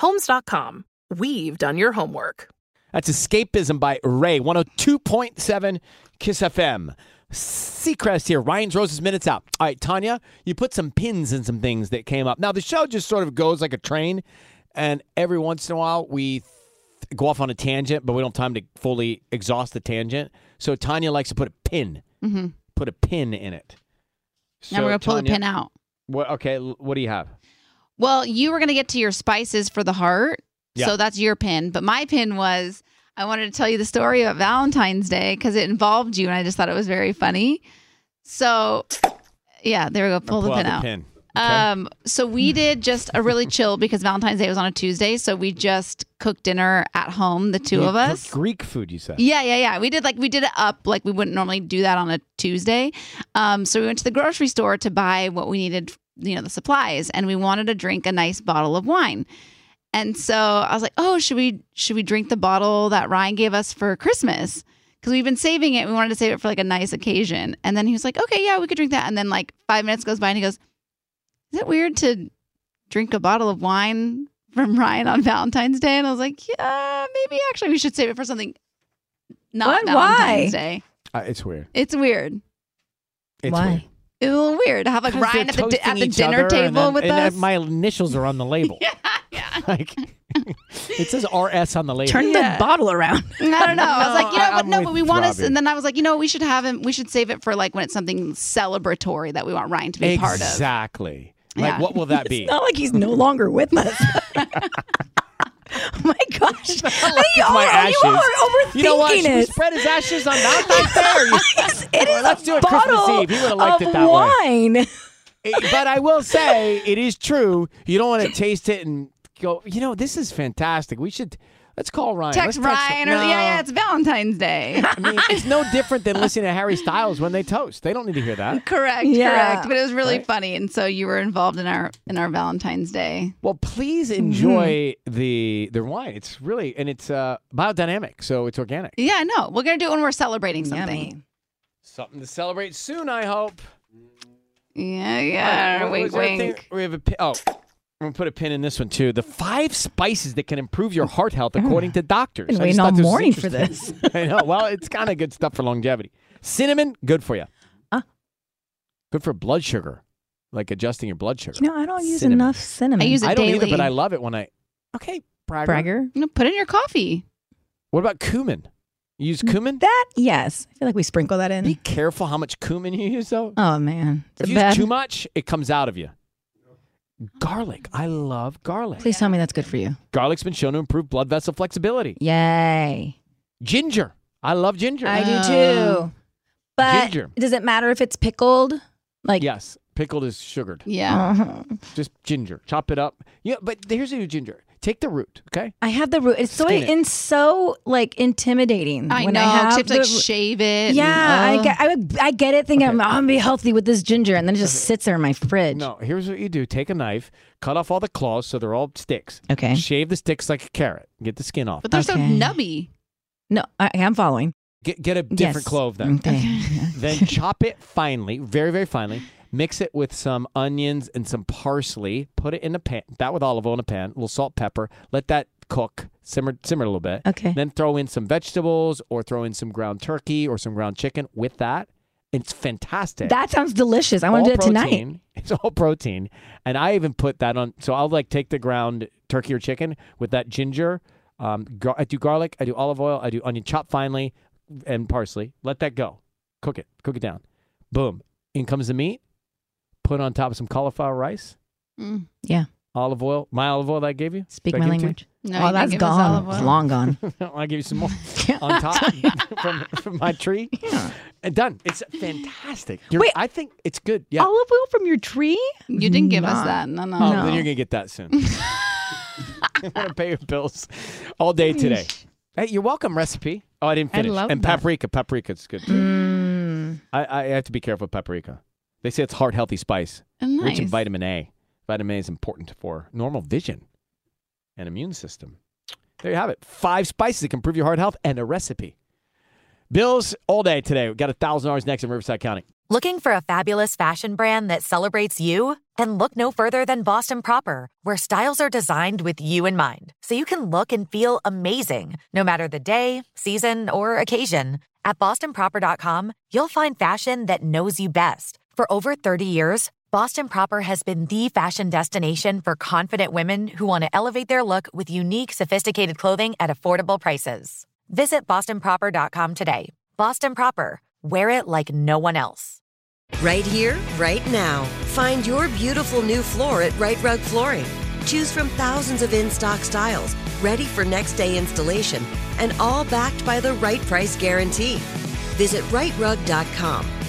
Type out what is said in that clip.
Homes.com. We've done your homework. That's Escapism by Raye, 102.7 Kiss FM. Seacrest here. Ryan's Roses Minutes out. All right, Tanya, you put some pins in some things that came up. Now, the show just sort of goes like a train, and every once in a while we th- go off on a tangent, but we don't have time to fully exhaust the tangent. So Tanya likes to put a pin, Mm-hmm. put a pin in it. Now we're gonna pull Tanya, the pin out. What, okay, what do you have? Well, you were gonna get to your spices for the heart, Yeah. so that's your pin. But my pin was I wanted to tell you the story about Valentine's Day because it involved you, and I just thought it was very funny. So, yeah, there we go. Pull, the pin out. pin. Okay. Um, so we did just a really chill because Valentine's Day was on a Tuesday, so we just cooked dinner at home, the two You of us. Greek food, you said. Yeah, yeah, yeah. We did like we did it up like we wouldn't normally do that on a Tuesday. Um, so we went to the grocery store to buy what we needed, you know, the supplies, and we wanted to drink a nice bottle of wine. And so I was like, "Oh, should we should we drink the bottle that Ryan gave us for Christmas?" Because we've been saving it. We wanted to save it for like a nice occasion. And then he was like, "Okay, yeah, we could drink that." And then like five minutes goes by, and he goes, "Is it weird to drink a bottle of wine from Ryan on Valentine's Day?" And I was like, "Yeah, maybe actually we should save it for something not What? Why? Valentine's Day." Uh, it's weird. It's weird. It's Why? weird. It's a little weird to have like 'Cause Ryan at the, di- at the dinner other, and table then- with and us. my initials are on the label. yeah, yeah. Like it says RS on the label. Turn Yeah. the bottle around. I don't know. I was like, you know, I- but I'm no, but we want to. And then I was like, you know, we should have him. We should save it for like when it's something celebratory that we want Ryan to be part of. Exactly. Like Yeah. what will that be? It's not like he's no longer with us. oh my gosh. like you, it's my are, you are ashes. overthinking You know what? Should we it. spread his ashes on Valentine's Day? Let's do it Christmas Eve. He would've liked it that way. wine. Eh, but I will say it is true. You don't want to taste it and go. You know, this is fantastic. We should let's call Ryan. Text Let's Ryan or No. yeah, yeah, it's Valentine's Day. I mean, it's no different than listening to Harry Styles when they toast. They don't need to hear that. correct, Yeah. correct. But it was really Right. funny, and so you were involved in our in our Valentine's Day. Well, please enjoy the the wine. It's really and it's uh, biodynamic, so it's organic. Yeah, no, we're gonna do it when we're celebrating something. Yummy. Something to celebrate soon, I hope. Yeah, yeah. right, wink, was the other thing? wink. We have a pi- oh, I'm gonna put a pin in this one too. The five spices that can improve your heart health, according to doctors. Been I just waiting thought all this morning for interesting. I know. Well, it's kind of good stuff for longevity. Cinnamon, good for you. Ah. Good for blood sugar, like adjusting your blood sugar. You know, I don't use Cinnamon. enough cinnamon. I use it I don't daily. either, but I love it when I. Okay, bragger. Bragger. You know, put it in your coffee. What about cumin? You use cumin? That, yes. I feel like we sprinkle that in. Be careful how much cumin you use, though. oh, man. It's If a you use too much, it comes out of you. Garlic. I love garlic. Please tell me that's good for you. Garlic's been shown to improve blood vessel flexibility. Yay. Ginger. I love ginger. I do Oh. too. But Ginger. does it matter if it's pickled? Like, yes. Pickled is sugared. Yeah. uh-huh. Just ginger. Chop it up. Yeah, but here's how you ginger. Take the root, okay? I have the root. It's so Skin it. it's so like intimidating. I when know. I have you have to like shave it. Yeah, and, I uh, get, I, would- I get it thinking Okay. I'm, I'm gonna be healthy with this ginger, and then it just sits there in my fridge. No, here's what you do. Take a knife, cut off all the claws so they're all sticks. Okay. Shave the sticks like a carrot. Get the skin off. But they're so nubby. No, I, I'm following. Get get a different Yes. clove then. Okay. then chop it finely, very very finely. Mix it with some onions and some parsley. Put it in a pan. That with olive oil in a pan. A little salt, pepper. Let that cook. Simmer simmer a little bit. Okay. Then throw in some vegetables or throw in some ground turkey or some ground chicken with that. It's fantastic. That sounds delicious. I want to do it tonight. It's all protein. And I even put that on. So I'll like take the ground turkey or chicken with that ginger. Um, gar- I do garlic. I do olive oil. I do onion chopped finely and parsley. Let that go. Cook it. Cook it down. Boom. In comes the meat. Put on top of some cauliflower rice. Mm. Yeah. Olive oil. My olive oil that I gave you. Speak my give it to you? language. No, oh, you that's give us gone. It's long gone. I'll give you some more on top from, from my tree. Yeah. And done. It's fantastic. You're- Wait. I think it's good. Yeah. Olive oil from your tree? You didn't give us that. No, no. Oh, No. then you're gonna get that soon. I'm gonna pay your bills all day today. Hey, you're welcome. Recipe. Oh, I didn't I finish. love and that. paprika. Paprika's good too. Mm. I, I have to be careful with paprika. They say it's heart healthy spice, Nice. rich in vitamin A. Vitamin A is important for normal vision and immune system. There you have it. Five spices that can improve your heart health and a recipe. Bills all day today. We got a thousand dollars next in Riverside County. Looking for a fabulous fashion brand that celebrates you? Then look no further than Boston Proper, where styles are designed with you in mind, so you can look and feel amazing no matter the day, season, or occasion. At bostonproper.com, you'll find fashion that knows you best. For over 30 years, Boston Proper has been the fashion destination for confident women who want to elevate their look with unique, sophisticated clothing at affordable prices. Visit bostonproper.com today. Boston Proper, wear it like no one else. Right here, right now. Find your beautiful new floor at Rite Rug Flooring. Choose from thousands of in stock styles, ready for next day installation, and all backed by the right price guarantee. Visit riterug.com.